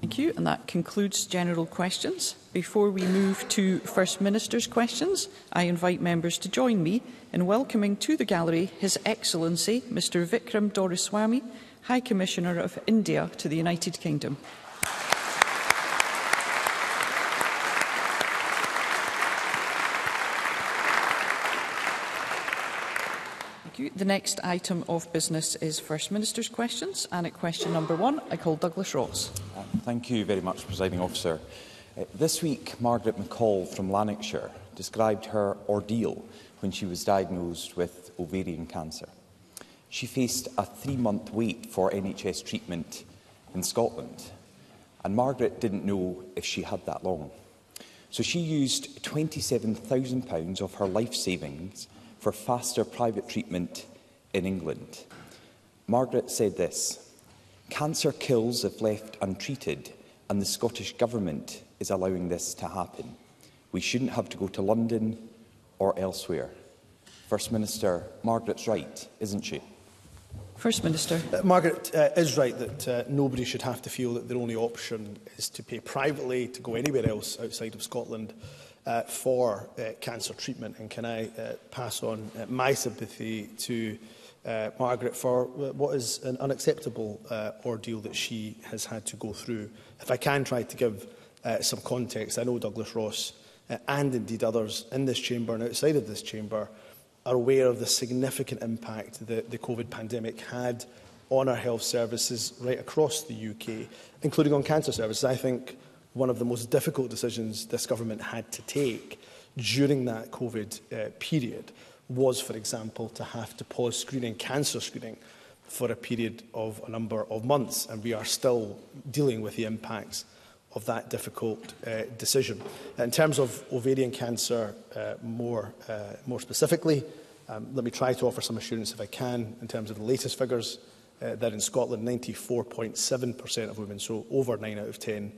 Thank you. And that concludes general questions. Before we move to First Minister's questions, I invite members to join me in welcoming to the gallery His Excellency Mr Vikram Doriswamy, High Commissioner of India to the United Kingdom. The next item of business is First Minister's questions, and at question number one, I call Douglas Ross. Thank you very much, Presiding Officer. Uh, this week, Margaret McCall from Lanarkshire described her ordeal when she was diagnosed with ovarian cancer. She faced a three-month wait for NHS treatment in Scotland, and Margaret didn't know if she had that long. So she used £27,000 of her life savings for faster private treatment in England. Margaret said this, Cancer kills if left untreated, and the Scottish Government is allowing this to happen. We shouldn't have to go to London or elsewhere. First Minister, Margaret's right, isn't she? First Minister. Uh, Margaret uh, is right that uh, nobody should have to feel that their only option is to pay privately to go anywhere else outside of Scotland uh, for uh, cancer treatment. And can I uh, pass on uh, my sympathy to uh, uh, Margaret for uh, what is an unacceptable uh, ordeal that she has had to go through. If I can try to give uh, some context, I know Douglas Ross uh, and indeed others in this chamber and outside of this chamber are aware of the significant impact that the COVID pandemic had on our health services right across the UK, including on cancer services. I think one of the most difficult decisions this government had to take during that COVID uh, period was, for example, to have to pause screening, cancer screening, for a period of a number of months, and we are still dealing with the impacts of that difficult uh, decision. In terms of ovarian cancer uh, more, uh, more specifically, um, let me try to offer some assurance, if I can, in terms of the latest figures, uh, that in Scotland 94.7% of women, so over 9 out of 10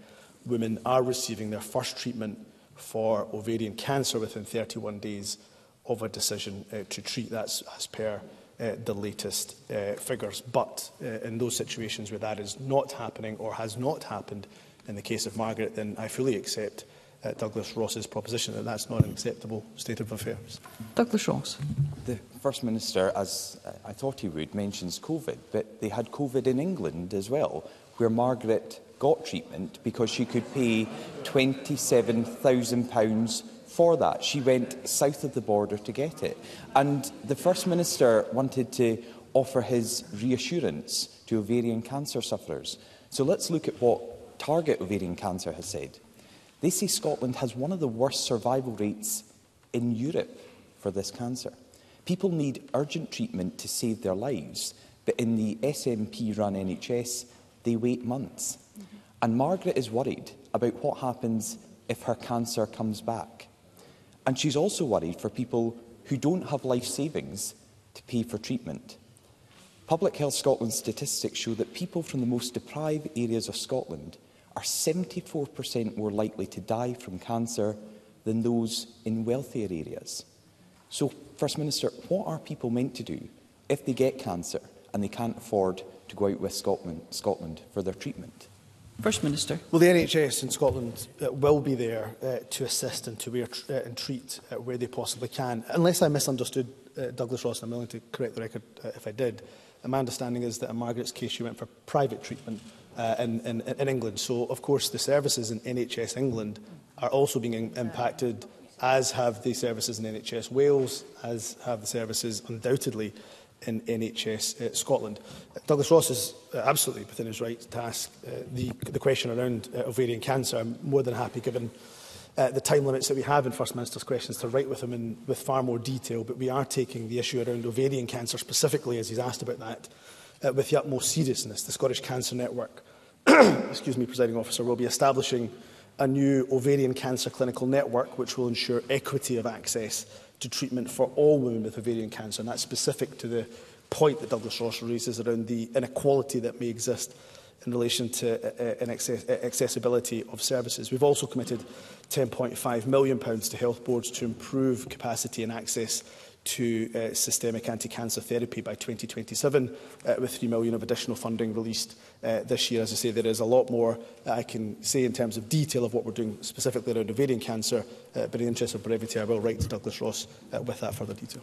women, are receiving their first treatment for ovarian cancer within 31 days of a decision uh, to treat. that as per uh, the latest uh, figures. But uh, in those situations where that is not happening or has not happened, in the case of Margaret, then I fully accept uh, Douglas Ross's proposition that that's not an acceptable state of affairs. Douglas Ross. The First Minister, as I thought he would, mentions COVID, but they had COVID in England as well, where Margaret got treatment because she could pay £27,000 for that. She went south of the border to get it. And the First Minister wanted to offer his reassurance to ovarian cancer sufferers. So let's look at what Target Ovarian Cancer has said. They say Scotland has one of the worst survival rates in Europe for this cancer. People need urgent treatment to save their lives, but in the SNP-run NHS, they wait months. Mm -hmm. And Margaret is worried about what happens if her cancer comes back. And she's also worried for people who don't have life savings to pay for treatment. Public Health Scotland statistics show that people from the most deprived areas of Scotland are 74% more likely to die from cancer than those in wealthier areas. So, First Minister, what are people meant to do if they get cancer and they can't afford to go out with Scotland, Scotland for their treatment? First Minister. Well, the NHS in Scotland uh, will be there uh, to assist and to wear, uh, and treat uh, where they possibly can. Unless I misunderstood uh, Douglas Ross, and I'm willing to correct the record uh, if I did, and uh, my understanding is that in Margaret's case she went for private treatment uh, in, in, in England. So, of course, the services in NHS England are also being in impacted, as have the services in NHS Wales, as have the services undoubtedly in NHS uh, Scotland. Douglas Ross is uh, absolutely within his right to ask uh, the, the question around uh, ovarian cancer. I'm more than happy, given uh, the time limits that we have in First Minister's questions, to write with him in, with far more detail. But we are taking the issue around ovarian cancer specifically, as he's asked about that, uh, with the utmost seriousness. The Scottish Cancer Network, excuse me, presiding officer, will be establishing a new ovarian cancer clinical network, which will ensure equity of access to treatment for all women with ovarian cancer. And that's specific to the point that Douglas Ross raises around the inequality that may exist in relation to uh, uh access uh, accessibility of services. We've also committed £10.5 million pounds to health boards to improve capacity and access to uh, systemic anti-cancer therapy by 2027 uh, with 3 million of additional funding released uh, this year. As I say, there is a lot more that I can say in terms of detail of what we're doing specifically around ovarian cancer, uh, but in the interest of brevity, I will write to Douglas Ross uh, with that further detail.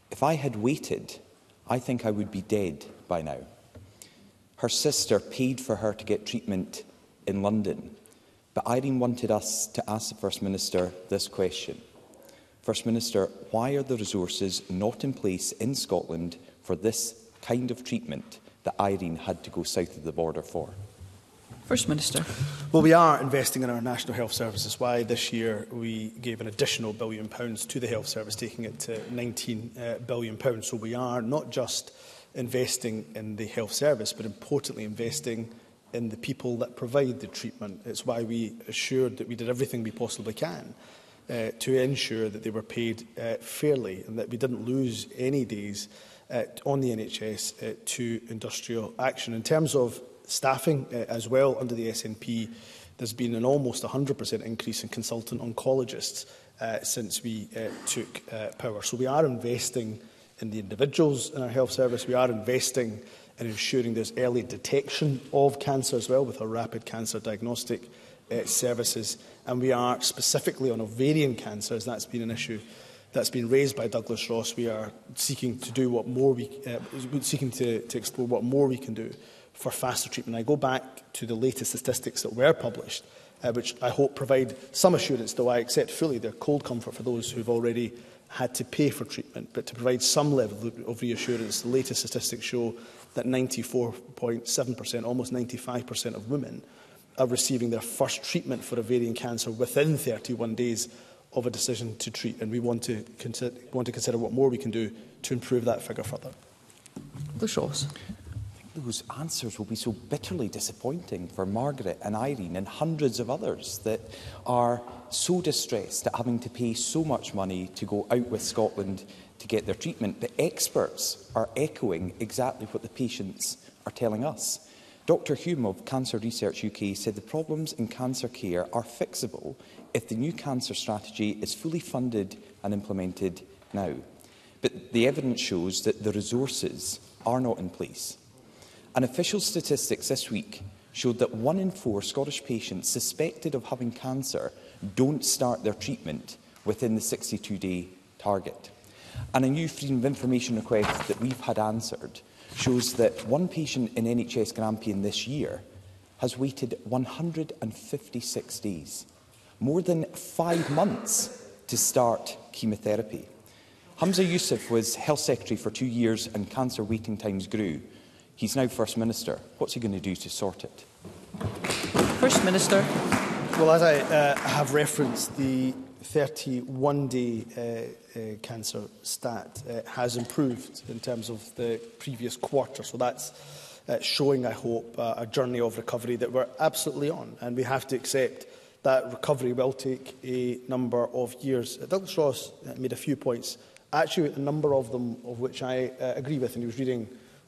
If I had waited, I think I would be dead by now. Her sister paid for her to get treatment in London, but Irene wanted us to ask the First Minister this question. First Minister, why are the resources not in place in Scotland for this kind of treatment that Irene had to go south of the border for? First Minister. Well, we are investing in our National Health Service. That's why this year we gave an additional billion pounds to the Health Service, taking it to 19 uh, billion pounds. So we are not just investing in the Health Service, but importantly investing in the people that provide the treatment. It's why we assured that we did everything we possibly can uh, to ensure that they were paid uh, fairly and that we didn't lose any days uh, on the NHS uh, to industrial action. In terms of staffing uh, as well under the SNP, there's been an almost 100% increase in consultant oncologists uh, since we uh, took uh, power. So we are investing in the individuals in our health service. We are investing in ensuring there's early detection of cancer as well with our rapid cancer diagnostic uh, services. And we are specifically on ovarian cancer, as that's been an issue that's been raised by Douglas Ross, we are seeking to do what more we uh, seeking to, to explore what more we can do for faster treatment. I go back to the latest statistics that were published, uh, which I hope provide some assurance, though I accept fully their cold comfort for those who've already had to pay for treatment, but to provide some level of reassurance, the latest statistics show that 94.7%, almost 95% of women are receiving their first treatment for ovarian cancer within 31 days of a decision to treat, and we want to consider, want to consider what more we can do to improve that figure further. The Bushos. Those answers will be so bitterly disappointing for Margaret and Irene and hundreds of others that are so distressed at having to pay so much money to go out with Scotland to get their treatment. The experts are echoing exactly what the patients are telling us. Dr Hume of Cancer Research UK said the problems in cancer care are fixable if the new cancer strategy is fully funded and implemented now. But the evidence shows that the resources are not in place. An official statistics this week showed that one in four Scottish patients suspected of having cancer don't start their treatment within the 62-day target. And a new freedom of information request that we've had answered shows that one patient in NHS Grampian this year has waited 156 days, more than five months to start chemotherapy. Hamza Youssef was Health Secretary for two years and cancer waiting times grew. He's now First Minister. What's he going to do to sort it? First Minister. Well, as I uh, have referenced, the 31-day uh, cancer stat uh, has improved in terms of the previous quarter. So that's uh, showing, I hope, uh, a journey of recovery that we're absolutely on. And we have to accept that recovery will take a number of years. Douglas Ross uh, made a few points, actually a number of them of which I uh, agree with, and he was reading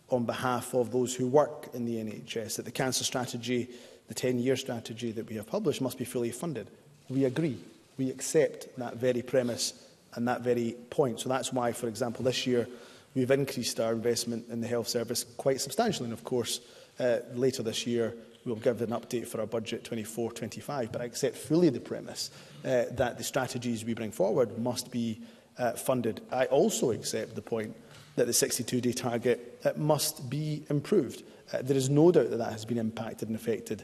on behalf of those who work in the NHS that the cancer strategy, the 10-year strategy that we have published must be fully funded. We agree. We accept that very premise and that very point. So that's why, for example, this year we've increased our investment in the health service quite substantially. And of course, uh, later this year we'll give an update for our budget 24-25. But I accept fully the premise uh, that the strategies we bring forward must be uh, funded. I also accept the point that the 62-day target uh, must be improved. Uh, there is no doubt that that has been impacted and affected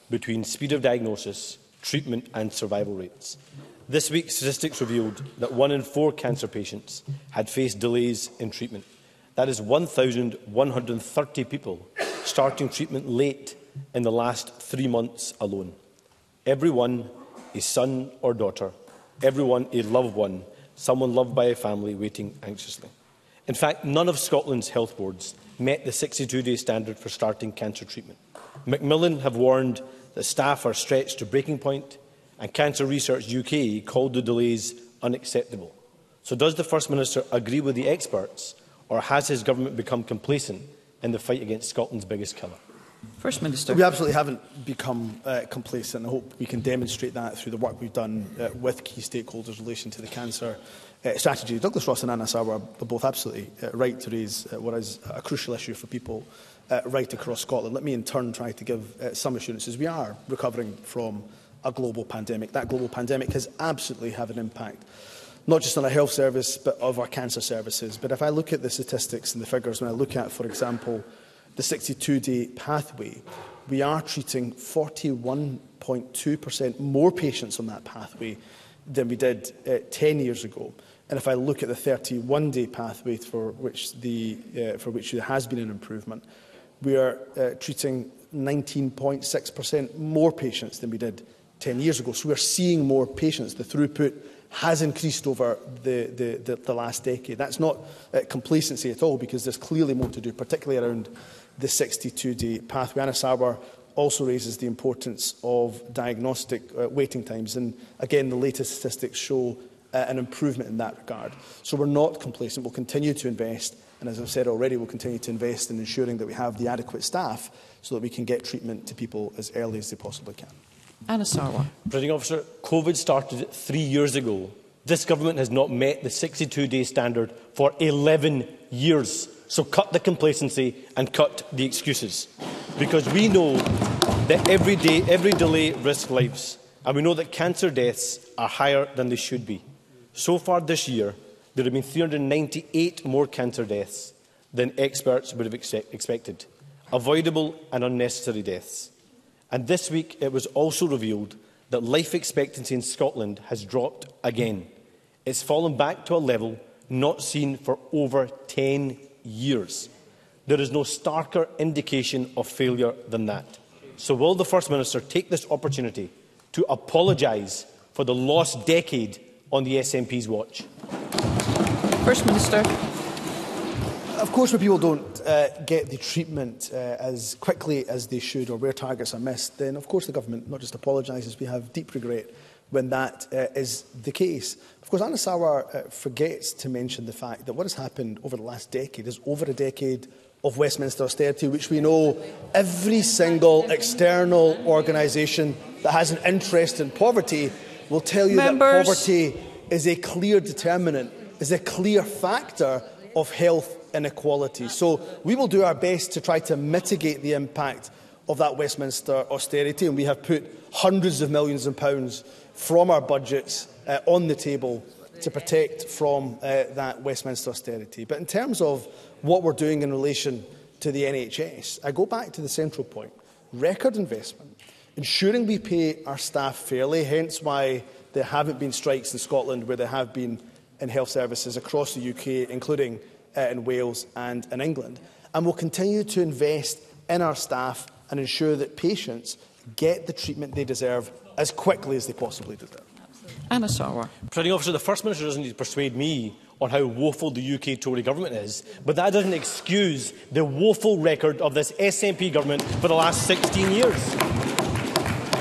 between speed of diagnosis, treatment and survival rates. This week, statistics revealed that one in four cancer patients had faced delays in treatment. That is 1,130 people starting treatment late in the last three months alone. Everyone a son or daughter, everyone a loved one, someone loved by a family waiting anxiously. In fact, none of Scotland's health boards met the 62-day standard for starting cancer treatment. Macmillan have warned that staff are stretched to breaking point, and Cancer Research UK called the delays unacceptable. So does the First Minister agree with the experts Or has his government become complacent in the fight against Scotland's biggest killer? First Minister. We absolutely haven't become uh, complacent. I hope we can demonstrate that through the work we've done uh, with key stakeholders in relation to the cancer uh, strategy. Douglas Ross and Anna Sauer are both absolutely uh, right to raise uh, what is a crucial issue for people uh, right across Scotland. Let me in turn try to give uh, some assurances. We are recovering from a global pandemic. That global pandemic has absolutely had an impact not just on our health service, but of our cancer services. But if I look at the statistics and the figures, when I look at, for example, the 62-day pathway, we are treating 41.2% more patients on that pathway than we did uh, 10 years ago. And if I look at the 31-day pathway for which, the, uh, for which there has been an improvement, we are uh, treating 19.6% more patients than we did 10 years ago. So we're seeing more patients. The throughput has increased over the, the, the, the last decade. That's not uh, complacency at all, because there's clearly more to do, particularly around the 62-day pathway. Anna Sauber also raises the importance of diagnostic uh, waiting times. And again, the latest statistics show uh, an improvement in that regard. So we're not complacent. We'll continue to invest. And as I've said already, we'll continue to invest in ensuring that we have the adequate staff so that we can get treatment to people as early as they possibly can. Anna Sarwa. Presiding officer, COVID started three years ago. This government has not met the 62-day standard for 11 years. So cut the complacency and cut the excuses. Because we know that every day, every delay risks lives. And we know that cancer deaths are higher than they should be. So far this year, there have been 398 more cancer deaths than experts would have expected. Avoidable and unnecessary deaths. And this week it was also revealed that life expectancy in Scotland has dropped again. It's fallen back to a level not seen for over 10 years. There is no starker indication of failure than that. So will the First Minister take this opportunity to apologise for the lost decade on the SNP's watch? First Minister of course, when people don't uh, get the treatment uh, as quickly as they should or where targets are missed, then of course the government not just apologises, we have deep regret when that uh, is the case. Of course, Anna Sauer uh, forgets to mention the fact that what has happened over the last decade is over a decade of Westminster austerity, which we know every single external organisation that has an interest in poverty will tell you Members. that poverty is a clear determinant, is a clear factor of health inequality. So we will do our best to try to mitigate the impact of that Westminster austerity, and we have put hundreds of millions of pounds from our budgets uh, on the table to protect from uh, that Westminster austerity. But in terms of what we're doing in relation to the NHS, I go back to the central point. Record investment, ensuring we pay our staff fairly, hence why there haven't been strikes in Scotland where there have been in health services across the UK, including uh, in Wales and in England. And we'll continue to invest in our staff and ensure that patients get the treatment they deserve as quickly as they possibly deserve. Anna Sarwar. Presiding officer, the First Minister doesn't need to persuade me on how woeful the UK Tory government is, but that doesn't excuse the woeful record of this SNP government for the last 16 years.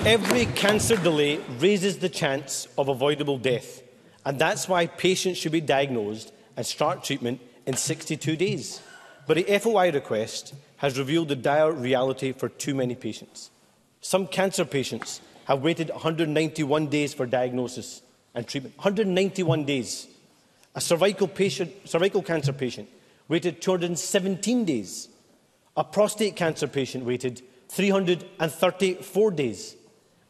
Every cancer delay raises the chance of avoidable death, and that's why patients should be diagnosed and start treatment in 62 days. But the FOI request has revealed the dire reality for too many patients. Some cancer patients have waited 191 days for diagnosis and treatment. 191 days. A cervical, patient, cervical cancer patient waited 217 days. A prostate cancer patient waited 334 days.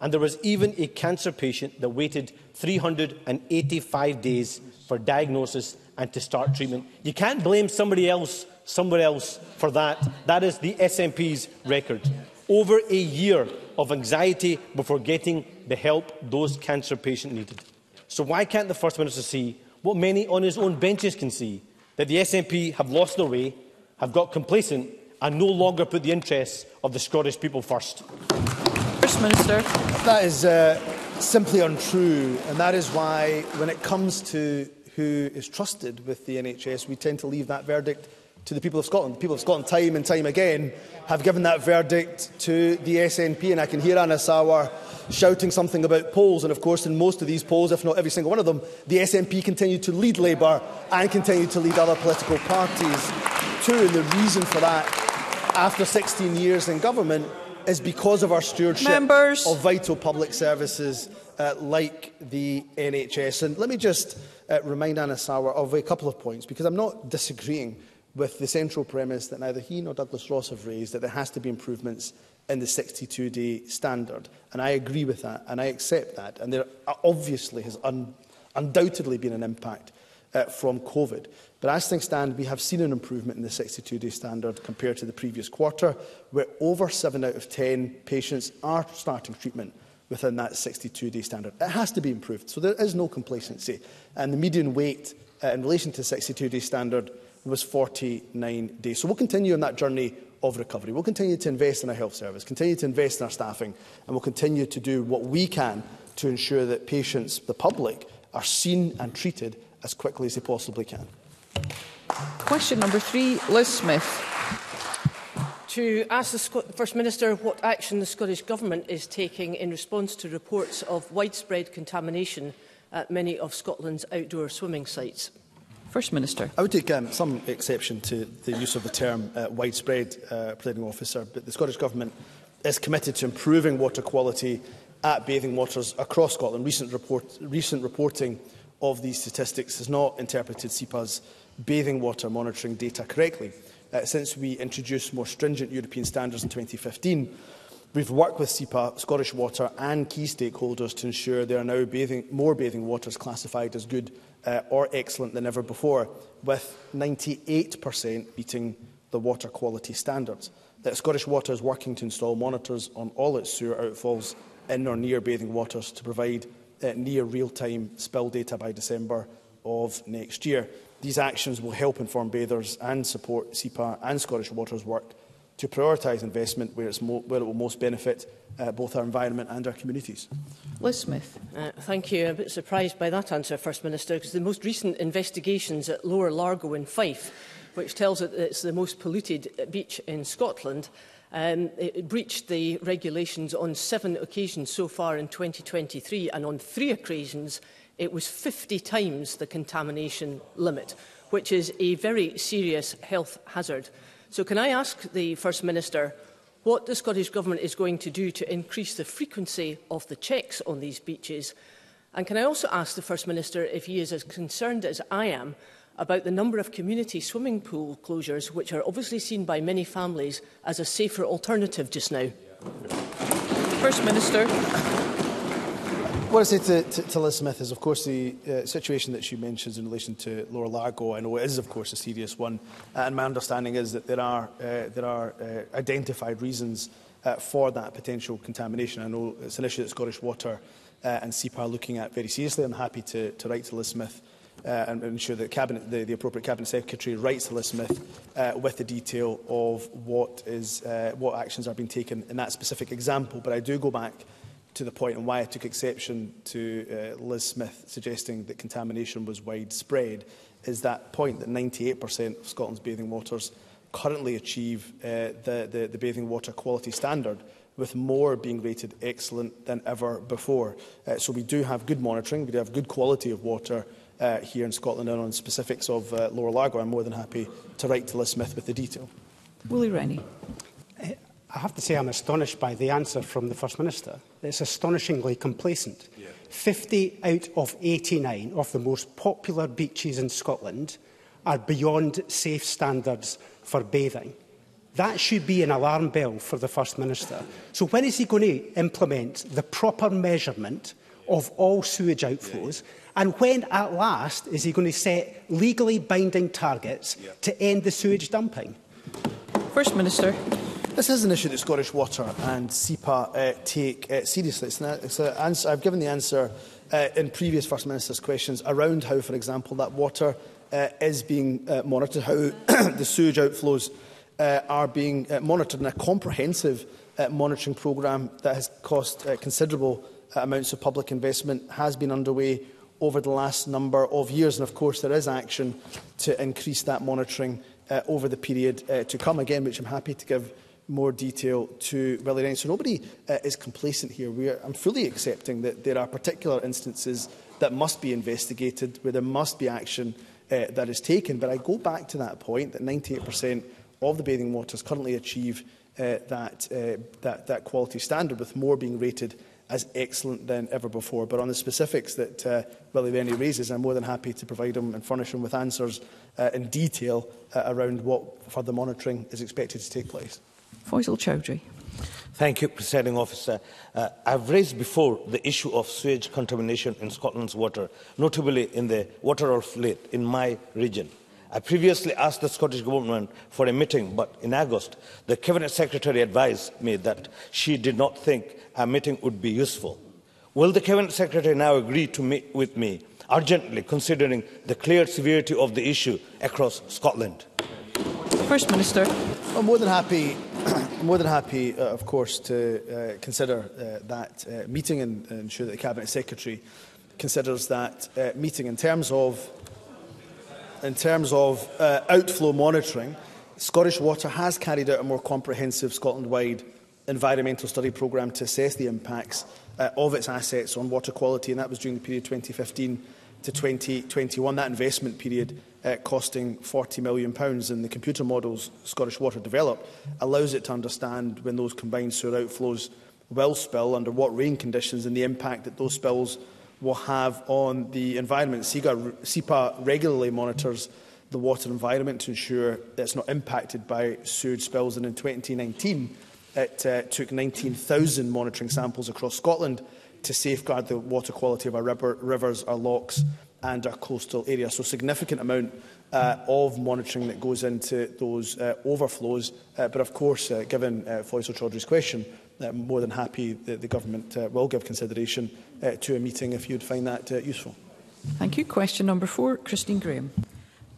And there was even a cancer patient that waited 385 days for diagnosis and to start treatment. You can't blame somebody else somewhere else for that. That is the SNP's record. Over a year of anxiety before getting the help those cancer patients needed. So why can't the First Minister see what many on his own benches can see, that the SNP have lost their way, have got complacent and no longer put the interests of the Scottish people first? First Minister. That is uh, simply untrue and that is why when it comes to who is trusted with the NHS, we tend to leave that verdict to the people of Scotland. The people of Scotland, time and time again, have given that verdict to the SNP, and I can hear Anna Sauer shouting something about polls. And of course, in most of these polls, if not every single one of them, the SNP continued to lead Labour and continued to lead other political parties too. And the reason for that, after 16 years in government, is because of our stewardship Members. of vital public services uh, like the NHS. And let me just uh, remind Anna Sauer of a couple of points, because I'm not disagreeing with the central premise that neither he nor Douglas Ross have raised, that there has to be improvements in the 62-day standard. And I agree with that, and I accept that. And there obviously has un undoubtedly been an impact uh, from COVID. But as things stand, we have seen an improvement in the 62-day standard compared to the previous quarter, where over 7 out of 10 patients are starting treatment within that 62-day standard. It has to be improved, so there is no complacency. And the median wait uh, in relation to the 62-day standard was 49 days. So we'll continue on that journey of recovery. We'll continue to invest in our health service, continue to invest in our staffing, and we'll continue to do what we can to ensure that patients, the public, are seen and treated as quickly as they possibly can. Question number three, Liz Smith to ask the Sc First Minister what action the Scottish Government is taking in response to reports of widespread contamination at many of Scotland's outdoor swimming sites. First Minister. I would take um, some exception to the use of the term uh, widespread, uh, Presiding Officer, but the Scottish Government is committed to improving water quality at bathing waters across Scotland. Recent, report, recent reporting of these statistics has not interpreted SEPA's bathing water monitoring data correctly uh, since we introduced more stringent European standards in 2015. We've worked with SEPA, Scottish Water and key stakeholders to ensure there are now bathing, more bathing waters classified as good uh, or excellent than ever before, with 98% meeting the water quality standards. That uh, Scottish Water is working to install monitors on all its sewer outfalls in or near bathing waters to provide uh, near real-time spill data by December of next year. These actions will help inform bathers and support SEPA and Scottish Water's work to prioritise investment where, it's where, it will most benefit uh, both our environment and our communities. Liz Smith. Uh, thank you. I'm a bit surprised by that answer, First Minister, because the most recent investigations at Lower Largo in Fife, which tells it that it's the most polluted beach in Scotland, um, it breached the regulations on seven occasions so far in 2023 and on three occasions it was 50 times the contamination limit, which is a very serious health hazard. So can I ask the First Minister what the Scottish Government is going to do to increase the frequency of the checks on these beaches? And can I also ask the First Minister if he is as concerned as I am about the number of community swimming pool closures, which are obviously seen by many families as a safer alternative just now? First Minister what I say to, to, to Liz Smith is, of course, the uh, situation that she mentions in relation to Laura Largo, I know it is, of course, a serious one, uh, and my understanding is that there are, uh, there are uh, identified reasons uh, for that potential contamination. I know it's an issue that Scottish Water uh, and SEPA are looking at very seriously. I'm happy to, to write to Liz Smith uh, and ensure that cabinet, the, the appropriate Cabinet Secretary writes to Liz Smith uh, with the detail of what, is, uh, what actions are being taken in that specific example. But I do go back to the point and why I took exception to uh, Liz Smith suggesting that contamination was widespread is that point that 98% of Scotland's bathing waters currently achieve uh, the, the, the bathing water quality standard with more being rated excellent than ever before. Uh, so we do have good monitoring, we do have good quality of water uh, here in Scotland and on specifics of uh, Lower Largo. I'm more than happy to write to Liz Smith with the detail. Willie Rennie. I have to say I'm astonished by the answer from the First Minister. It's astonishingly complacent. Yeah. 50 out of 89 of the most popular beaches in Scotland are beyond safe standards for bathing. That should be an alarm bell for the First Minister. So when is he going to implement the proper measurement of all sewage outflows? Yeah. And when, at last, is he going to set legally binding targets yeah. to end the sewage dumping? First Minister. This is an issue that Scottish Water and SEPA uh, take uh, seriously. It's an, it's an answer, I've given the answer uh, in previous First Minister's questions around how, for example, that water uh, is being uh, monitored, how the sewage outflows uh, are being uh, monitored in a comprehensive uh, monitoring programme that has cost uh, considerable uh, amounts of public investment has been underway over the last number of years. And of course, there is action to increase that monitoring uh, over the period uh, to come again, which I'm happy to give more detail to Willie Ryan. So nobody uh, is complacent here. We are, I'm fully accepting that there are particular instances that must be investigated, where there must be action uh, that is taken. But I go back to that point that 98% of the bathing waters currently achieve uh, that, uh, that, that quality standard, with more being rated as excellent than ever before. But on the specifics that uh, Willie Rennie raises, I'm more than happy to provide him and furnish him with answers uh, in detail uh, around what further monitoring is expected to take place. Faisal Chowdhury. Thank you, Presiding Officer. Uh, I've raised before the issue of sewage contamination in Scotland's water, notably in the Waterall Fleet in my region. I previously asked the Scottish Government for a meeting, but in August, the Cabinet Secretary advised me that she did not think a meeting would be useful. Will the Cabinet Secretary now agree to meet with me urgently, considering the clear severity of the issue across Scotland? First Minister. I'm more than happy more than happy, uh, of course, to uh, consider uh, that uh, meeting and, ensure that the Cabinet Secretary considers that uh, meeting in terms of in terms of uh, outflow monitoring. Scottish Water has carried out a more comprehensive Scotland-wide environmental study programme to assess the impacts uh, of its assets on water quality, and that was during the period 2015 to 2021. That investment period uh, costing £40 million, pounds, in the computer models Scottish Water develop allows it to understand when those combined sewer outflows will spill, under what rain conditions, and the impact that those spills will have on the environment. CIGA, regularly monitors the water environment to ensure that it's not impacted by sewage spills, and in 2019 it uh, took 19,000 monitoring samples across Scotland to safeguard the water quality of our river, rivers, our locks and our coastal areas. So significant amount uh, of monitoring that goes into those uh, overflows. Uh, but of course, uh, given uh, Faisal Chaudhry's question, uh, more than happy that the government uh, will give consideration uh, to a meeting if you'd find that uh, useful. Thank you. Question number four, Christine Graham.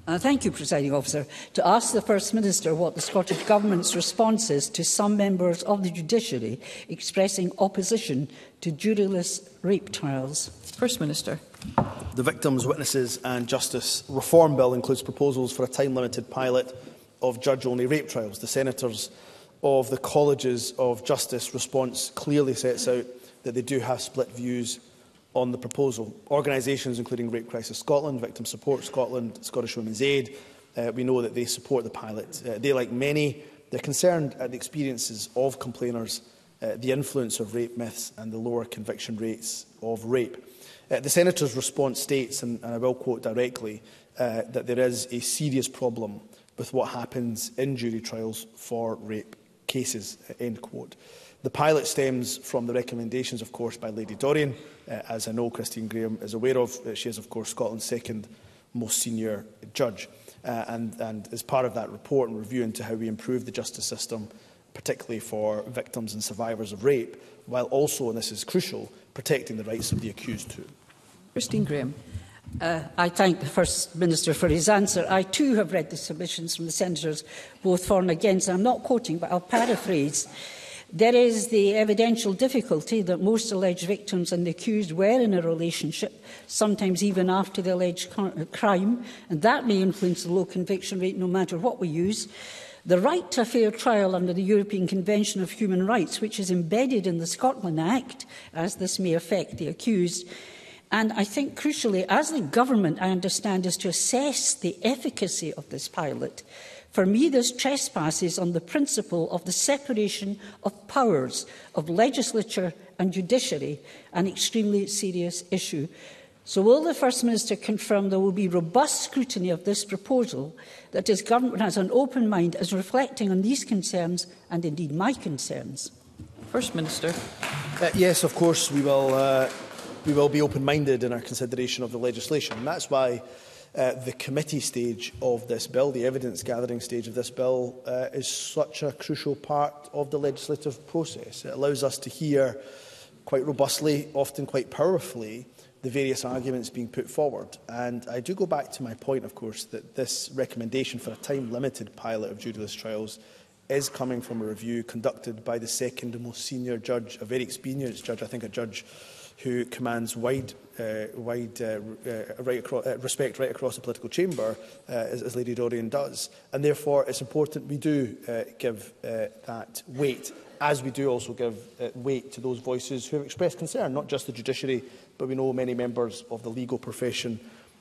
Uh, thank you, Presiding Officer. To ask the First Minister what the Scottish Government's response is to some members of the judiciary expressing opposition to juryless rape trials. First Minister. The Victims, Witnesses and Justice Reform Bill includes proposals for a time-limited pilot of judge-only rape trials. The Senators of the Colleges of Justice response clearly sets out that they do have split views on the proposal. Organisations including Rape Crisis Scotland, Victim Support Scotland, Scottish Women's Aid, uh, we know that they support the pilot. Uh, they, like many, they're concerned at the experiences of complainers, uh, the influence of rape myths and the lower conviction rates of rape. Uh, the Senator's response states, and, and I will quote directly, uh, that there is a serious problem with what happens in jury trials for rape cases, end quote. Uh, The pilot stems from the recommendations, of course, by Lady Dorian, uh, as I know Christine Graham is aware of. Uh, she is, of course, Scotland's second most senior judge. Uh, and, and as part of that report and review into how we improve the justice system, particularly for victims and survivors of rape, while also, and this is crucial, protecting the rights of the accused too. Christine Graham. Uh, I thank the First Minister for his answer. I too have read the submissions from the senators, both for and against. I'm not quoting, but I'll paraphrase. There is the evidential difficulty that most alleged victims and the accused were in a relationship, sometimes even after the alleged uh, crime, and that may influence the low conviction rate no matter what we use. The right to a fair trial under the European Convention of Human Rights, which is embedded in the Scotland Act, as this may affect the accused, And I think crucially, as the government, I understand, is to assess the efficacy of this pilot For me, this trespasses on the principle of the separation of powers of legislature and judiciary, an extremely serious issue. So, will the First Minister confirm there will be robust scrutiny of this proposal, that his government has an open mind as reflecting on these concerns and indeed my concerns? First Minister. Uh, yes, of course, we will, uh, we will be open minded in our consideration of the legislation. And that's why uh, the committee stage of this bill, the evidence gathering stage of this bill, uh, is such a crucial part of the legislative process. It allows us to hear quite robustly, often quite powerfully, the various arguments being put forward. And I do go back to my point, of course, that this recommendation for a time-limited pilot of judyless trials is coming from a review conducted by the second and most senior judge, a very experienced judge, I think a judge who commands wide, uh, wide uh, uh right across, uh, respect right across the political chamber, uh, as, as Lady Dorian does. And therefore, it's important we do uh, give uh, that weight, as we do also give uh, weight to those voices who have expressed concern, not just the judiciary, but we know many members of the legal profession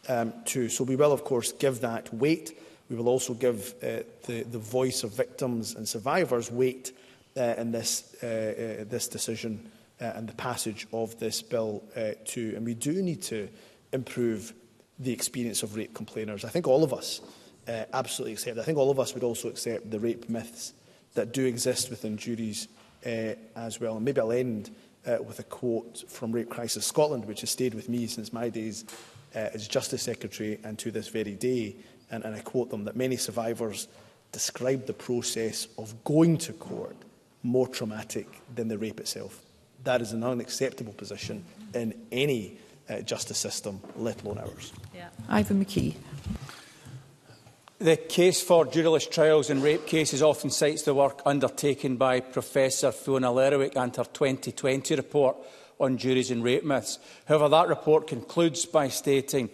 um, too. So we will, of course, give that weight. We will also give uh, the, the voice of victims and survivors weight uh, in this, uh, uh, this decision uh, and the passage of this bill uh, too. And we do need to improve the experience of rape complainers. I think all of us uh, absolutely accept. I think all of us would also accept the rape myths that do exist within juries uh, as well. And maybe I'll end uh, with a quote from Rape Crisis Scotland, which has stayed with me since my days uh, as Justice Secretary and to this very day. And, and I quote them that many survivors describe the process of going to court more traumatic than the rape itself. That is an unacceptable position in any uh, justice system, let alone ours. Yeah. Ivan McKee. The case for juryless trials in rape cases often cites the work undertaken by Professor Fiona Lerwick and her 2020 report on juries and rape myths. However, that report concludes by stating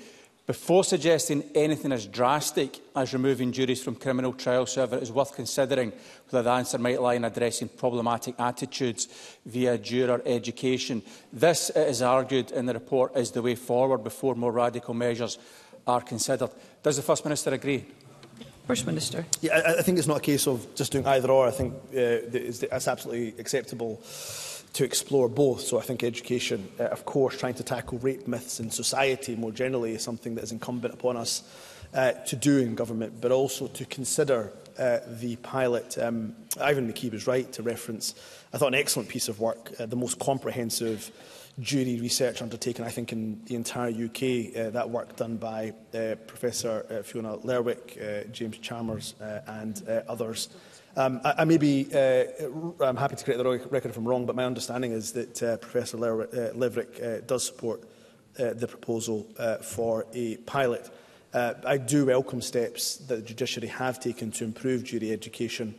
Before suggesting anything as drastic as removing juries from criminal trial server, it is worth considering whether the answer might lie in addressing problematic attitudes via juror education. This, it is argued in the report, is the way forward before more radical measures are considered. Does the First Minister agree? First Minister. Yeah, I, I think it's not a case of just doing either or. I think uh, it's, it's absolutely acceptable to explore both. So I think education, uh, of course, trying to tackle rape myths in society more generally is something that is incumbent upon us uh, to do in government, but also to consider uh, the pilot. Um, Ivan McKee was right to reference, I thought, an excellent piece of work, uh, the most comprehensive jury research undertaken, I think, in the entire UK. Uh, that work done by uh, Professor uh, Fiona Lerwick, uh, James Chalmers uh, and uh, others. Um, I, I may be, uh, I'm happy to correct the record if I'm wrong, but my understanding is that uh, Professor Le uh, Leverick uh, does support uh, the proposal uh, for a pilot. Uh, I do welcome steps that the judiciary have taken to improve jury education,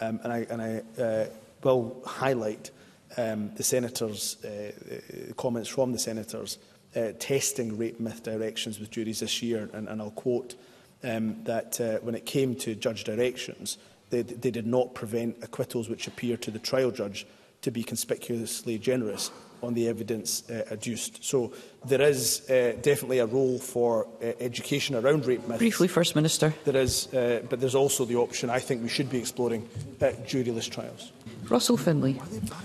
um, and I, and I uh, will highlight um, the senators' uh, uh comments from the senators uh, testing rape myth directions with juries this year, and, and I'll quote um, that uh, when it came to judge directions, uh, they, they did not prevent acquittals which appear to the trial judge to be conspicuously generous on the evidence uh, adduced. So there is uh, definitely a role for uh, education around rape myths. Briefly, First Minister. There is, uh, but there's also the option I think we should be exploring at uh, juryless trials. Russell Finlay.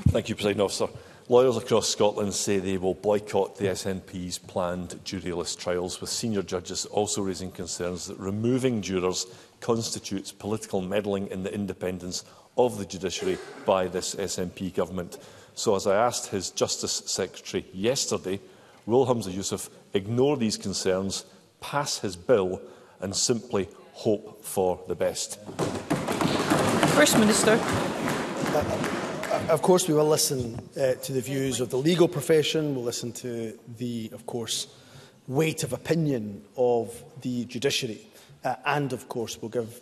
Thank you, President Officer. Lawyers across Scotland say they will boycott the SNP's planned jury list trials, with senior judges also raising concerns that removing jurors constitutes political meddling in the independence of the judiciary by this SNP government. So as I asked his Justice Secretary yesterday, will Hamza Yusuf ignore these concerns, pass his bill and simply hope for the best? First Minister. Uh, Uh, of course, we will listen uh, to the views of the legal profession. We'll listen to the, of course, weight of opinion of the judiciary. Uh, and, of course, we'll give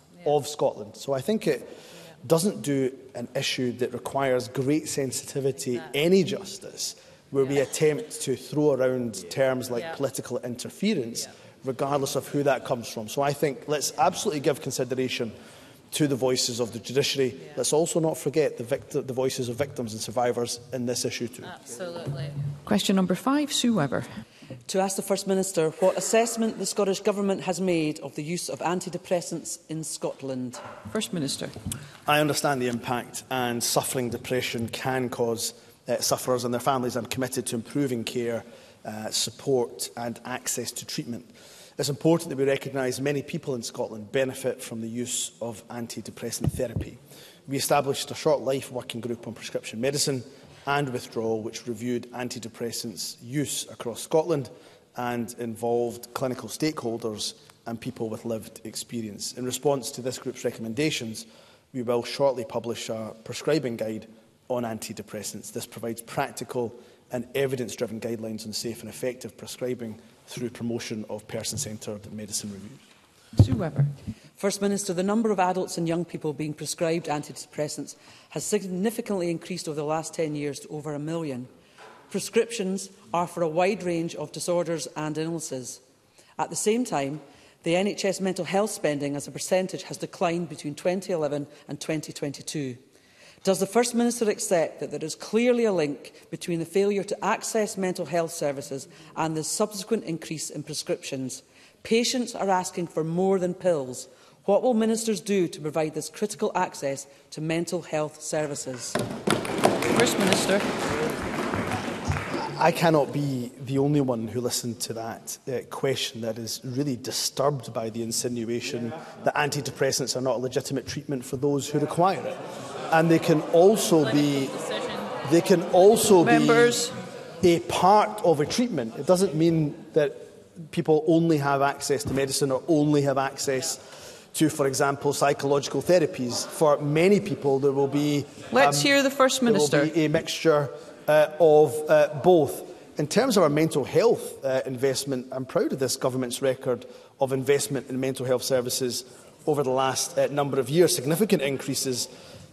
yeah. of Scotland. So I think it doesn't do an issue that requires great sensitivity exactly. any justice where yeah. we attempt to throw around terms like yeah. political interference regardless of who that comes from. So I think let's absolutely give consideration to the voices of the judiciary. Yeah. Let's also not forget the, the, voices of victims and survivors in this issue too. Absolutely. Question number five, Sue Webber. To ask the First Minister what assessment the Scottish Government has made of the use of antidepressants in Scotland. First Minister. I understand the impact and suffering depression can cause uh, sufferers and their families. I'm committed to improving care, uh, support and access to treatment. It's important that we recognise many people in Scotland benefit from the use of antidepressant therapy. We established a short life working group on prescription medicine and withdrawal, which reviewed antidepressants use across Scotland and involved clinical stakeholders and people with lived experience. In response to this group's recommendations, we will shortly publish a prescribing guide on antidepressants. This provides practical and evidence-driven guidelines on safe and effective prescribing through promotion of person-centred medicine reviews. Sue Webber. First Minister, the number of adults and young people being prescribed antidepressants has significantly increased over the last 10 years to over a million. Prescriptions are for a wide range of disorders and illnesses. At the same time, the NHS mental health spending as a percentage has declined between 2011 and 2022. Does the First Minister accept that there is clearly a link between the failure to access mental health services and the subsequent increase in prescriptions? Patients are asking for more than pills. What will ministers do to provide this critical access to mental health services? First Minister. I cannot be the only one who listened to that uh, question that is really disturbed by the insinuation yeah. that antidepressants are not a legitimate treatment for those who require it. and they can also be decision. they can also members. be a part of a treatment. It doesn't mean that people only have access to medicine or only have access. to, for example, psychological therapies. For many people, there will be. Let's um, hear the First Minister. There will be a mixture uh, of uh, both. In terms of our mental health uh, investment, I'm proud of this government's record of investment in mental health services over the last uh, number of years, significant increases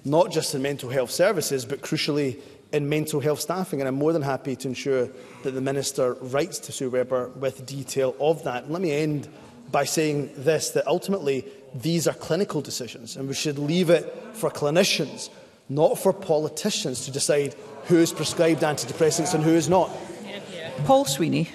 not just in mental health services, but crucially in mental health staffing. And I'm more than happy to ensure that the Minister writes to Sue Webber with detail of that. And let me end by saying this, that ultimately these are clinical decisions and we should leave it for clinicians, not for politicians to decide who is prescribed antidepressants and who is not. Paul Sweeney.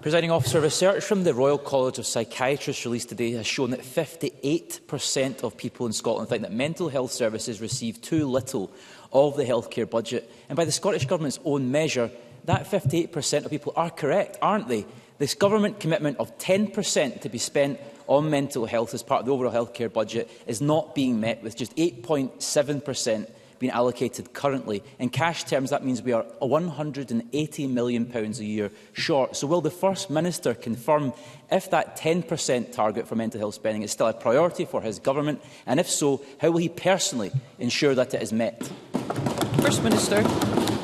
Presiding officer, research from the Royal College of Psychiatrists released today has shown that 58% of people in Scotland think that mental health services receive too little of the healthcare budget. And by the Scottish Government's own measure, that 58% of people are correct, aren't they? This government commitment of 10% to be spent on mental health as part of the overall healthcare budget is not being met with just 8.7% being allocated currently. In cash terms, that means we are £180 million a year short. So will the First Minister confirm if that 10% target for mental health spending is still a priority for his government? And if so, how will he personally ensure that it is met? First Minister.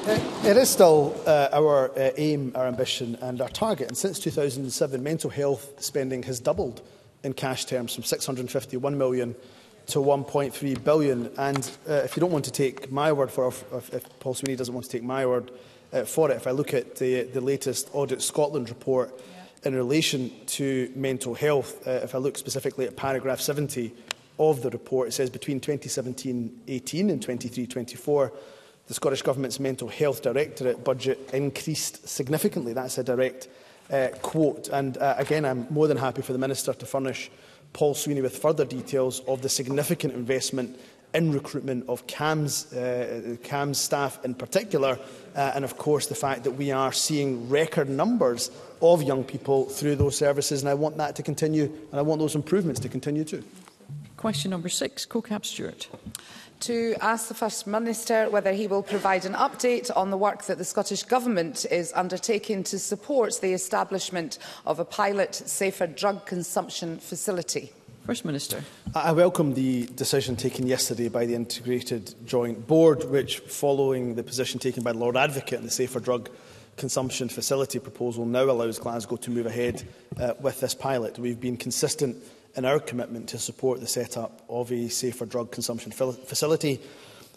Uh, it is still uh, our uh, aim, our ambition and our target. And since 2007, mental health spending has doubled in cash terms from 651 million to 1.3 billion. And uh, if you don't want to take my word for it, if, if Paul Sweeney doesn't want to take my word uh, for it, if I look at the, the latest Audit Scotland report yeah. in relation to mental health, uh, if I look specifically at paragraph 70 of the report, it says between 2017-18 and 23-24, the Scottish Government's Mental Health Directorate budget increased significantly. That's a direct uh, quote. And uh, again, I'm more than happy for the Minister to furnish Paul Sweeney with further details of the significant investment in recruitment of CAMS, uh, CAMS staff in particular, uh, and of course the fact that we are seeing record numbers of young people through those services, and I want that to continue, and I want those improvements to continue too. Question number six, CoCab Stewart to ask the First Minister whether he will provide an update on the work that the Scottish Government is undertaking to support the establishment of a pilot safer drug consumption facility. First Minister. I welcome the decision taken yesterday by the Integrated Joint Board, which, following the position taken by the Lord Advocate and the Safer Drug Consumption Facility proposal, now allows Glasgow to move ahead uh, with this pilot. We've been consistent in our commitment to support the set-up of a safer drug consumption facility,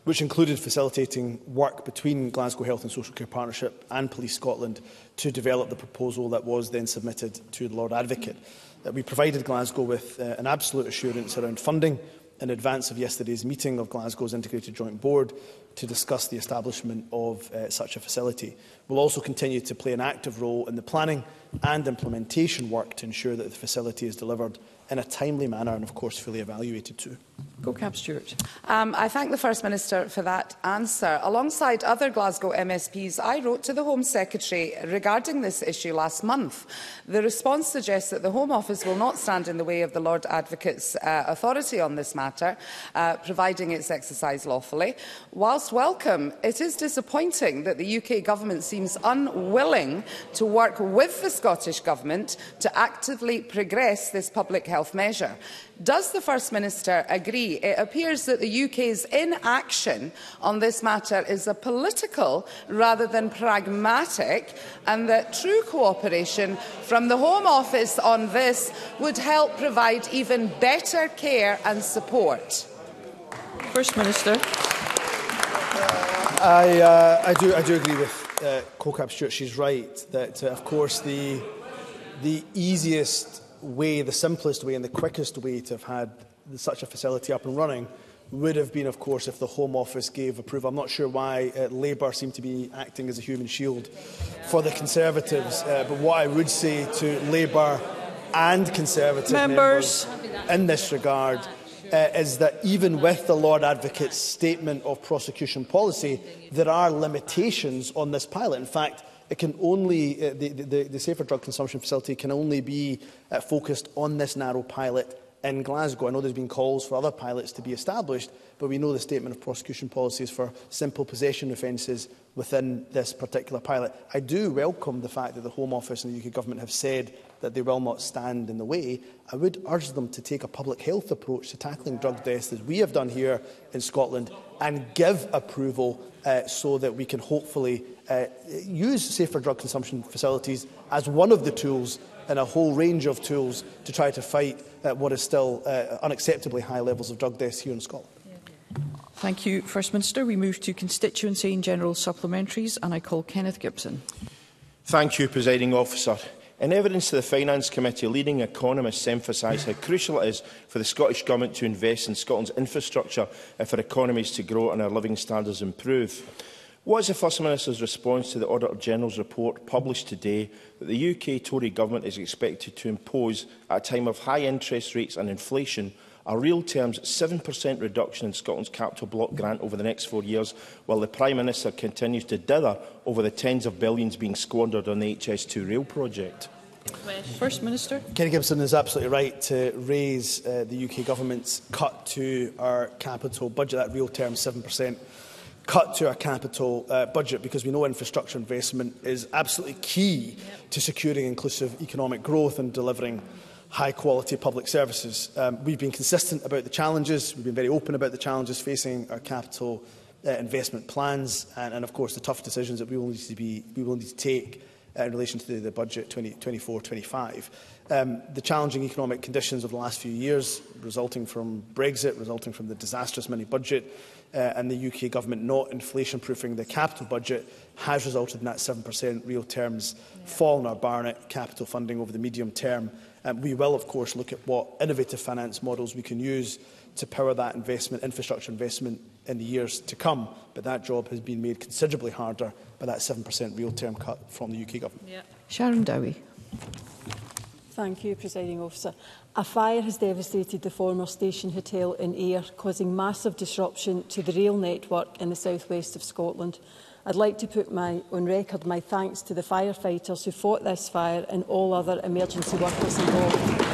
which included facilitating work between Glasgow Health and Social Care Partnership and Police Scotland to develop the proposal that was then submitted to the Lord Advocate. That we provided Glasgow with uh, an absolute assurance around funding in advance of yesterday's meeting of Glasgow's Integrated Joint Board to discuss the establishment of uh, such a facility. We'll also continue to play an active role in the planning and implementation work to ensure that the facility is delivered in a timely manner and, of course, fully evaluated too. Go Cab Stewart. Um, I thank the First Minister for that answer. Alongside other Glasgow MSPs, I wrote to the Home Secretary regarding this issue last month. The response suggests that the Home Office will not stand in the way of the Lord Advocate's uh, authority on this matter, uh, providing it's exercised lawfully. Whilst welcome, it is disappointing that the UK Government seems unwilling to work with the Scottish Government to actively progress this public health self-measure. Does the First Minister agree? It appears that the UK's inaction on this matter is a political rather than pragmatic and that true cooperation from the Home Office on this would help provide even better care and support. First Minister. I, uh, I, do, I do agree with uh, CoCap Stewart. She's right that, uh, of course, the, the easiest way, the simplest way and the quickest way to have had such a facility up and running would have been, of course, if the Home Office gave approval. I'm not sure why uh, Labour seemed to be acting as a human shield for the Conservatives. Uh, but what I would say to Labour and Conservative members, members in this regard uh, is that even with the Lord Advocate's statement of prosecution policy, there are limitations on this pilot. In fact, it can only, uh, the, the, the Safer Drug Consumption Facility can only be uh, focused on this narrow pilot in Glasgow. I know there's been calls for other pilots to be established, but we know the statement of prosecution policies for simple possession offences within this particular pilot. I do welcome the fact that the Home Office and the UK Government have said that they will not stand in the way. I would urge them to take a public health approach to tackling drug deaths, as we have done here in Scotland, and give approval uh, so that we can hopefully uh, use safer drug consumption facilities as one of the tools in a whole range of tools to try to fight uh, what is still uh, unacceptably high levels of drug deaths here in Scotland. Thank you, First Minister. We move to constituency and general supplementaries, and I call Kenneth Gibson. Thank you, Presiding Officer. In evidence to the Finance Committee, leading economists emphasise how crucial it is for the Scottish Government to invest in Scotland's infrastructure for economies to grow and our living standards improve. What is the First Minister's response to the Auditor-General's report published today that the UK Tory government is expected to impose, at a time of high interest rates and inflation, a real terms 7% reduction in Scotland's capital block grant over the next four years, while the Prime Minister continues to dither over the tens of billions being squandered on the HS2 rail project? First Minister. Kenny Gibson is absolutely right to raise uh, the UK government's cut to our capital budget, that real term 7% cut to our capital uh, budget because we know infrastructure investment is absolutely key to securing inclusive economic growth and delivering high quality public services. Um, we've been consistent about the challenges, we've been very open about the challenges facing our capital uh, investment plans and, and of course the tough decisions that we will need to, be, we will need to take uh, in relation to the, the budget 2024-25. 20, um, the challenging economic conditions of the last few years resulting from Brexit, resulting from the disastrous mini-budget, uh, and the UK government not inflation-proofing the capital budget has resulted in that 7% real terms yeah. fall in our Barnett capital funding over the medium term. Um, we will, of course, look at what innovative finance models we can use to power that investment, infrastructure investment in the years to come. But that job has been made considerably harder by that 7% real term cut from the UK government. Yeah. Sharon Dowie. Thank you, Presiding Officer. A fire has devastated the former station hotel in Ayr, causing massive disruption to the rail network in the southwest of Scotland. I'd like to put my, on record my thanks to the firefighters who fought this fire and all other emergency workers involved.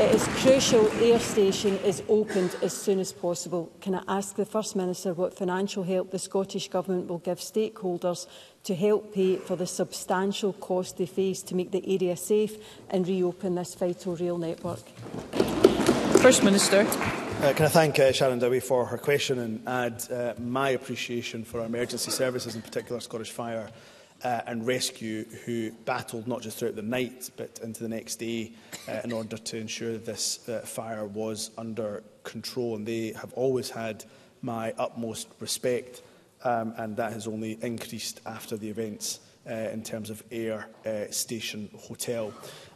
It is crucial Air Station is opened as soon as possible. Can I ask the First Minister what financial help the Scottish Government will give stakeholders to help pay for the substantial cost they face to make the area safe and reopen this vital rail network? First Minister. Uh, can I thank uh, Sharon Dowie for her question and add uh, my appreciation for our emergency services, in particular Scottish Fire uh, and rescue who battled not just throughout the night but into the next day uh, in order to ensure this uh, fire was under control. And they have always had my utmost respect um, and that has only increased after the events uh, in terms of air uh, station hotel.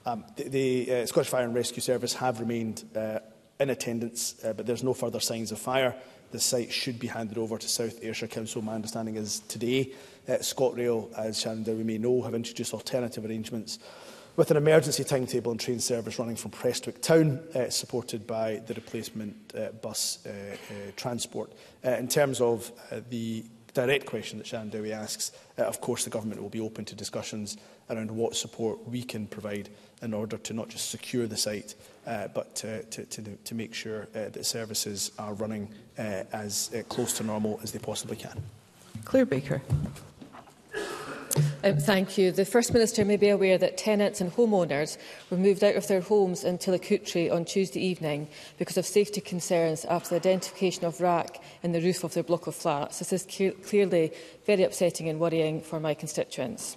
Um, the the uh, Scottish Fire and Rescue Service have remained uh, in attendance, uh, but there's no further signs of fire. The site should be handed over to South Ayrshire Council. My understanding is today uh, ScotRail, as Shannon Dowie may know, have introduced alternative arrangements with an emergency timetable and train service running from Prestwick Town, uh, supported by the replacement uh, bus uh, uh, transport. Uh, in terms of uh, the direct question that Shannon Dowie asks, uh, of course the government will be open to discussions around what support we can provide in order to not just secure the site, uh, but to, to, to, to make sure uh, that services are running uh, as uh, close to normal as they possibly can. Claire Baker. Um, thank you. The First Minister may be aware that tenants and homeowners were moved out of their homes in Tillicoutry on Tuesday evening because of safety concerns after the identification of rack in the roof of their block of flats. This is clearly very upsetting and worrying for my constituents.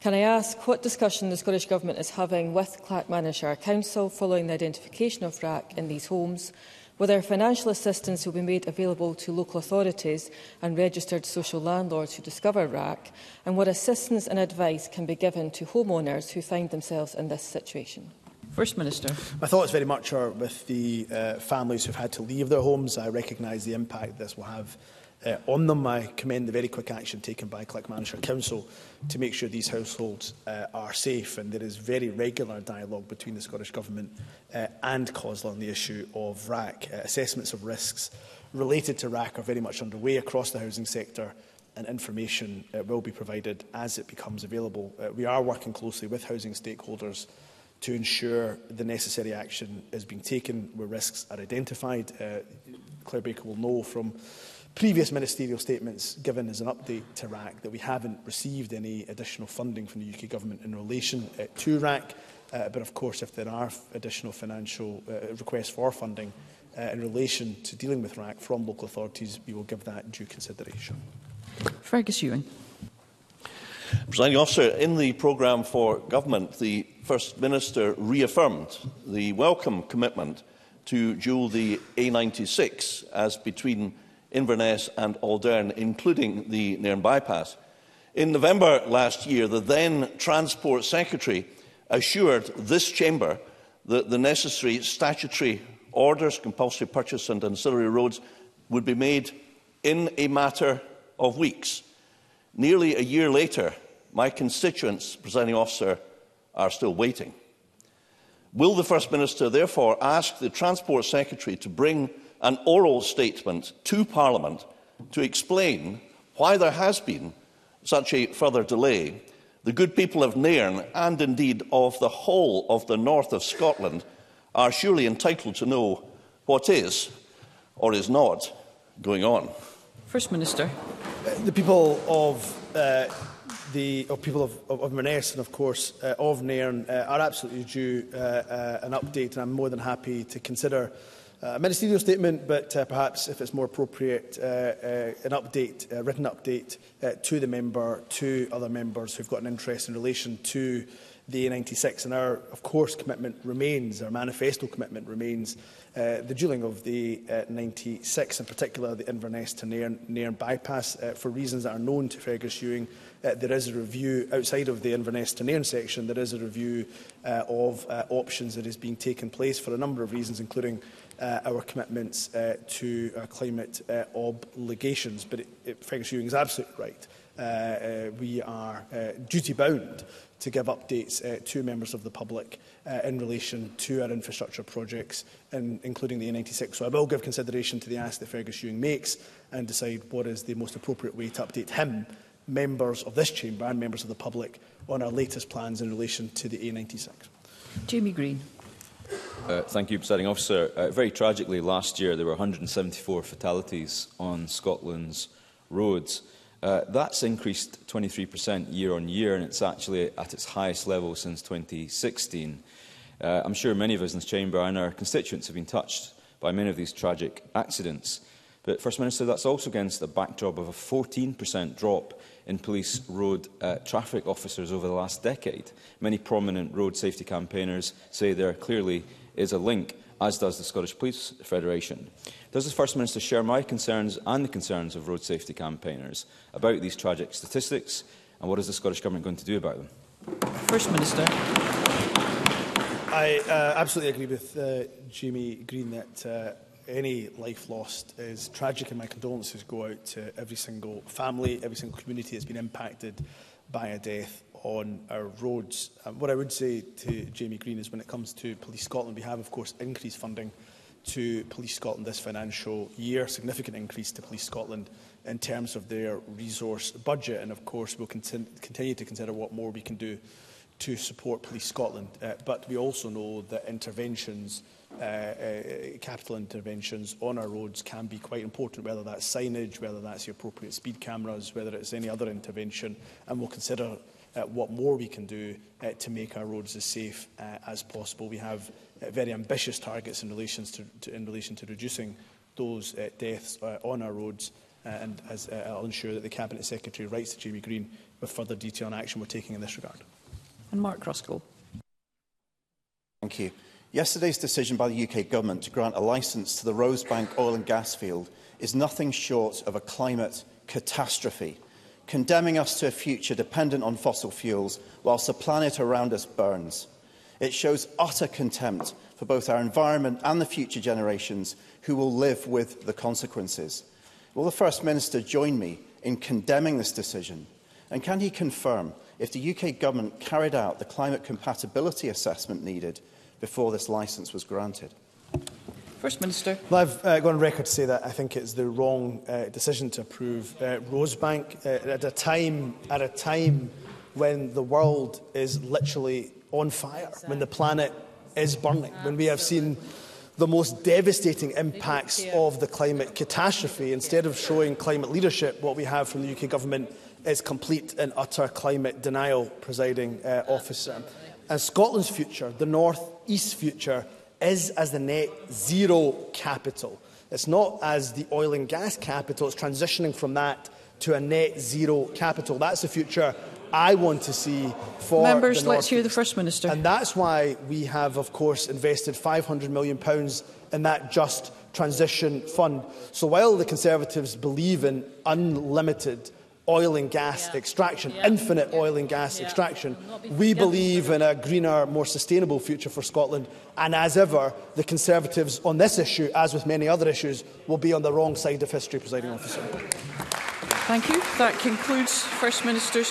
Can I ask what discussion the Scottish Government is having with Clackmannshire Council following the identification of rack in these homes? Will there financial assistance will be made available to local authorities and registered social landlords who discover RAC? And what assistance and advice can be given to homeowners who find themselves in this situation? First Minister. My thoughts very much are with the uh, families who've had to leave their homes. I recognise the impact this will have uh, on them. I commend the very quick action taken by Click Manager Council to make sure these households uh, are safe and there is very regular dialogue between the Scottish Government uh, and COSLA on the issue of RAC. Uh, assessments of risks related to RAC are very much underway across the housing sector and information uh, will be provided as it becomes available. Uh, we are working closely with housing stakeholders to ensure the necessary action is being taken where risks are identified. Uh, Claire Baker will know from previous ministerial statements given as an update to RAC that we haven't received any additional funding from the UK Government in relation uh, to RAC. Uh, but of course, if there are additional financial uh, requests for funding uh, in relation to dealing with RAC from local authorities, we will give that due consideration. Fergus Ewan. Presiding officer, in the programme for government, the First Minister reaffirmed the welcome commitment to dual the A96 as between Inverness and Aldern, including the Nairn bypass. In November last year, the then Transport Secretary assured this chamber that the necessary statutory orders, compulsory purchase and ancillary roads would be made in a matter of weeks. Nearly a year later, my constituents, presiding officer, are still waiting. Will the First Minister therefore ask the Transport Secretary to bring an oral statement to Parliament to explain why there has been such a further delay. The good people of Nairn and indeed of the whole of the north of Scotland are surely entitled to know what is or is not going on. First Minister. Uh, the people of uh, the of people of, of, of Merness and of course uh, of Nairn uh, are absolutely due uh, uh, an update and I'm more than happy to consider uh, ministerial statement, but uh, perhaps, if it's more appropriate, uh, uh, an update, a written update uh, to the member, to other members who've got an interest in relation to the A96. And our, of course, commitment remains, our manifesto commitment remains, uh, the dueling of the a uh, 96, in particular the Inverness to Nairn, Nairn bypass. Uh, for reasons that are known to Fergus Ewing, uh, there is a review outside of the Inverness to Nairn section. There is a review uh, of uh, options that is being taken place for a number of reasons, including uh, our commitments uh, to our uh, climate uh, obligations. But it, it, Fergus Ewing is absolutely right. Uh, uh, we are uh, duty-bound to give updates uh, to members of the public uh, in relation to our infrastructure projects, in, including the A96. So I will give consideration to the ask that Fergus Ewing makes and decide what is the most appropriate way to update him, members of this chamber and members of the public on our latest plans in relation to the A96. Jamie Green. Uh, thank you, Presiding Officer. Uh, very tragically, last year there were 174 fatalities on Scotland's roads. Uh, that's increased 23% year on year, and it's actually at its highest level since 2016. Uh, I'm sure many of us in this chamber and our constituents have been touched by many of these tragic accidents. But, First Minister, that's also against the backdrop of a 14% drop in police road uh, traffic officers over the last decade. Many prominent road safety campaigners say there clearly is a link, as does the Scottish Police Federation. Does the First Minister share my concerns and the concerns of road safety campaigners about these tragic statistics, and what is the Scottish Government going to do about them? First Minister. I uh, absolutely agree with uh, Jamie Green that uh, any life lost is tragic, and my condolences go out to every single family, every single community that's been impacted by a death on our roads. And um, what I would say to Jamie Green is when it comes to Police Scotland, we have, of course, increased funding to Police Scotland this financial year, significant increase to Police Scotland in terms of their resource budget. And, of course, we'll conti continue to consider what more we can do to support Police Scotland. Uh, but we also know that interventions uh, uh, capital interventions on our roads can be quite important, whether that's signage, whether that's the appropriate speed cameras, whether it's any other intervention, and we'll consider uh, what more we can do uh, to make our roads as safe uh, as possible. We have uh, very ambitious targets in, to, to, in relation to reducing those uh, deaths uh, on our roads, uh, and as, uh, I'll ensure that the Cabinet Secretary writes to Jamie Green with further detail on action we're taking in this regard. And Mark Ruskell. Thank you. Yesterday's decision by the UK government to grant a licence to the Rosebank oil and gas field is nothing short of a climate catastrophe, condemning us to a future dependent on fossil fuels whilst the planet around us burns. It shows utter contempt for both our environment and the future generations who will live with the consequences. Will the First Minister join me in condemning this decision? And can he confirm if the UK government carried out the climate compatibility assessment needed before this licence was granted. First Minister. Well, I've uh, gone on record to say that I think it's the wrong uh, decision to approve uh, Rosebank uh, at a time at a time when the world is literally on fire, when the planet is burning, when we have seen the most devastating impacts of the climate catastrophe. Instead of showing climate leadership, what we have from the UK government is complete and utter climate denial, presiding uh, officer. And Scotland's future, the north East future is as the net zero capital. It's not as the oil and gas capital, it's transitioning from that to a net zero capital. That's the future I want to see for members. let's hear the first minister. And that's why we have, of course, invested 500 million pounds in that just transition fund. So while the Conservatives believe in unlimited oil and gas yeah. extraction, yeah. infinite yeah. oil and gas extraction. We believe in a greener, more sustainable future for Scotland. And as ever, the Conservatives on this issue, as with many other issues, will be on the wrong side of history, presiding officer. Thank you. That concludes First Minister's.